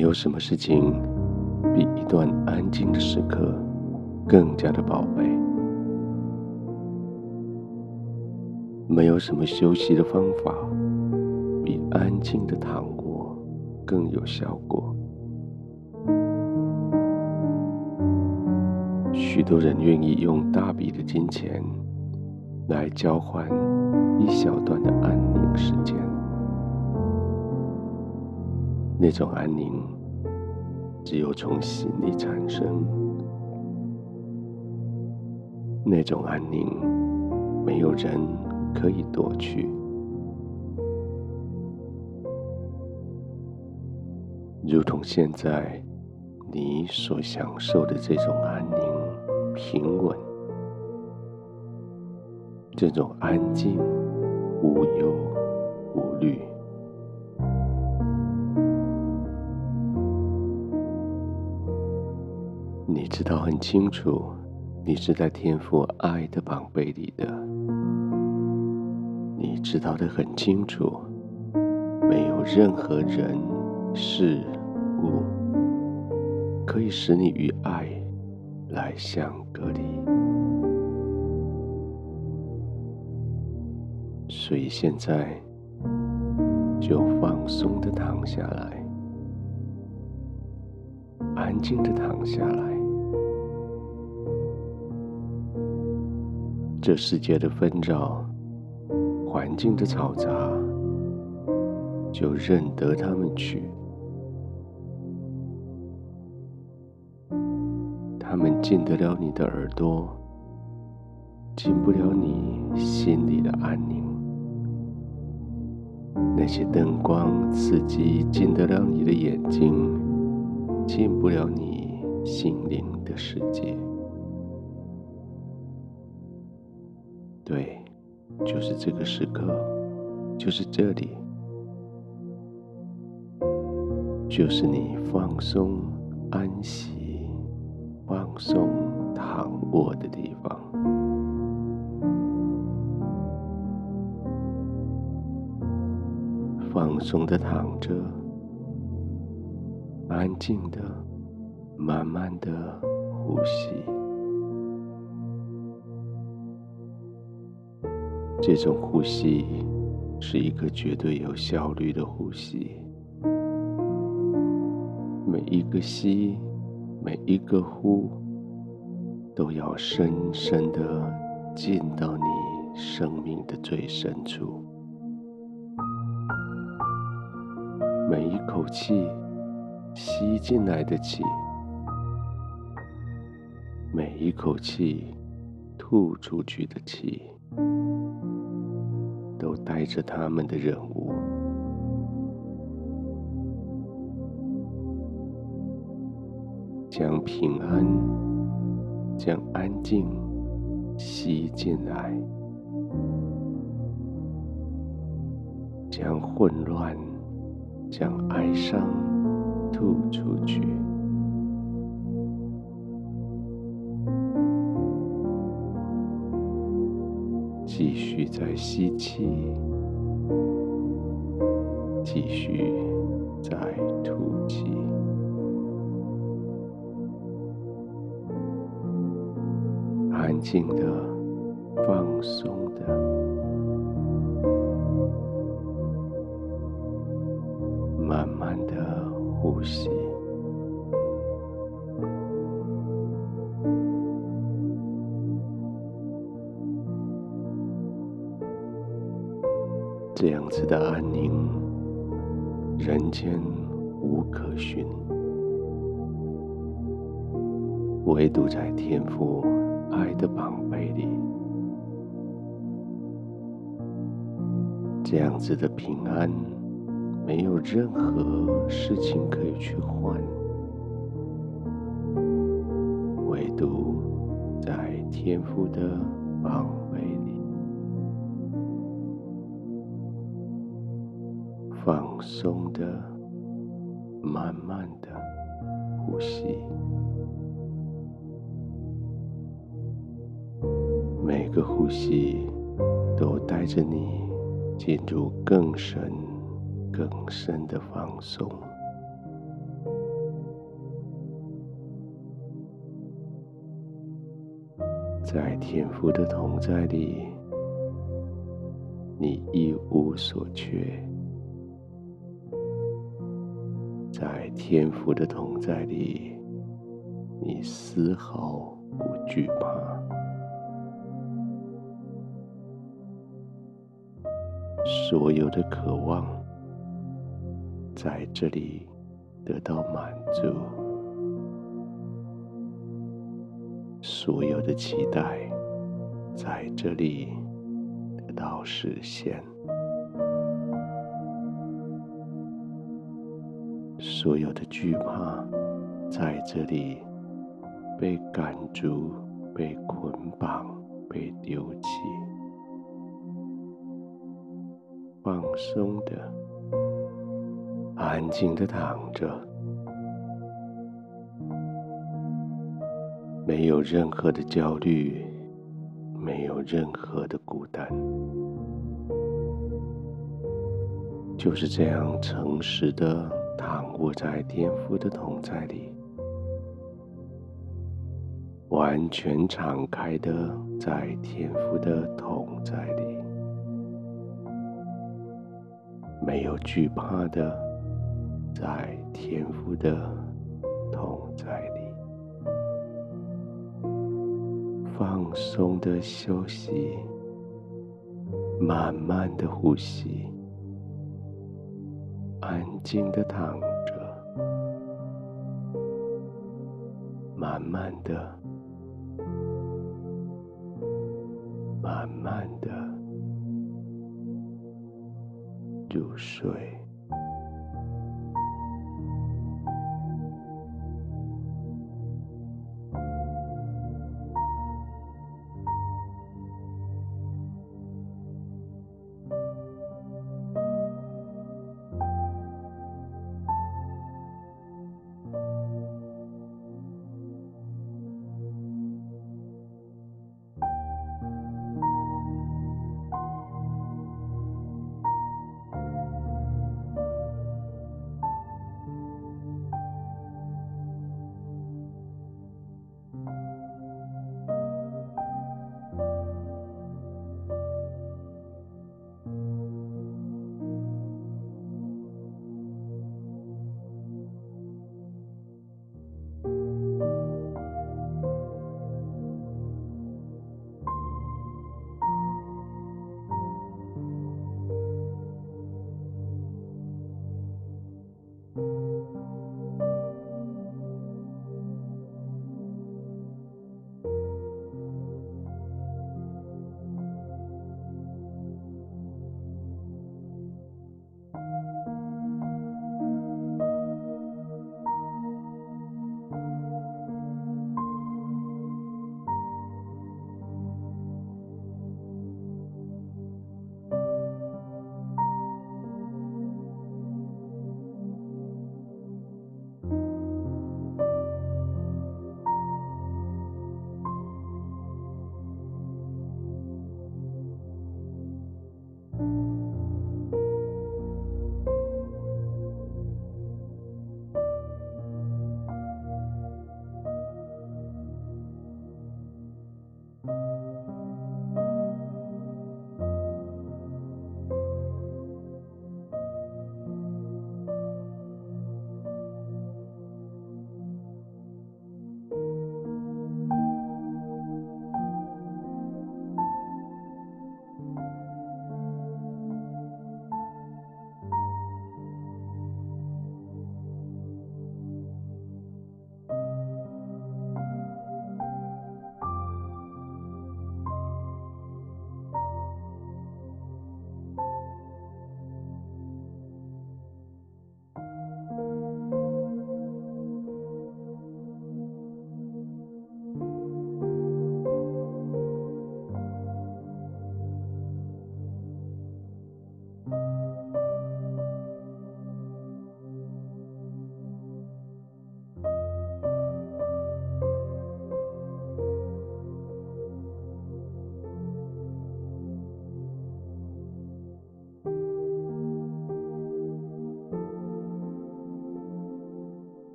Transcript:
没有什么事情比一段安静的时刻更加的宝贝。没有什么休息的方法比安静的躺卧更有效果。许多人愿意用大笔的金钱来交换一小段的安宁时间。那种安宁，只有从心里产生。那种安宁，没有人可以夺去。如同现在你所享受的这种安宁、平稳，这种安静、无忧无虑。你知道很清楚，你是在天父爱的宝贝里的。你知道的很清楚，没有任何人、事物可以使你与爱来相隔离。所以现在就放松的躺下来，安静的躺下来。这世界的纷扰，环境的嘈杂，就任得他们去。他们进得了你的耳朵，进不了你心里的安宁。那些灯光刺激进得了你的眼睛，进不了你心灵的世界。对，就是这个时刻，就是这里，就是你放松、安息、放松、躺卧的地方。放松的躺着，安静的、慢慢的呼吸。这种呼吸是一个绝对有效率的呼吸，每一个吸，每一个呼，都要深深的进到你生命的最深处。每一口气吸进来的气，每一口气吐出去的气。都带着他们的任务，将平安、将安静吸进来，将混乱、将哀伤吐出去。继续在吸气，继续在吐气，安静的、放松的、这样子的安宁，人间无可寻，唯独在天父爱的宝贝里，这样子的平安，没有任何事情可以去换，唯独在天父的宝贝里。放松的慢慢的呼吸。每个呼吸都带着你进入更深更深的放松。在天赋的同在里你一无所缺。天父的同在里，你丝毫不惧怕。所有的渴望在这里得到满足，所有的期待在这里得到实现，所有的惧怕在这里被赶逐、被捆绑、被丢弃。放松的，安静的躺着，没有任何的焦虑，没有任何的孤单，就是这样诚实的躺卧在天父的同在里，完全敞开的在天父的同在里。没有惧怕的，在天父的同在里，放松的休息，慢慢的呼吸，安静的躺着，慢慢的，慢慢的。入睡。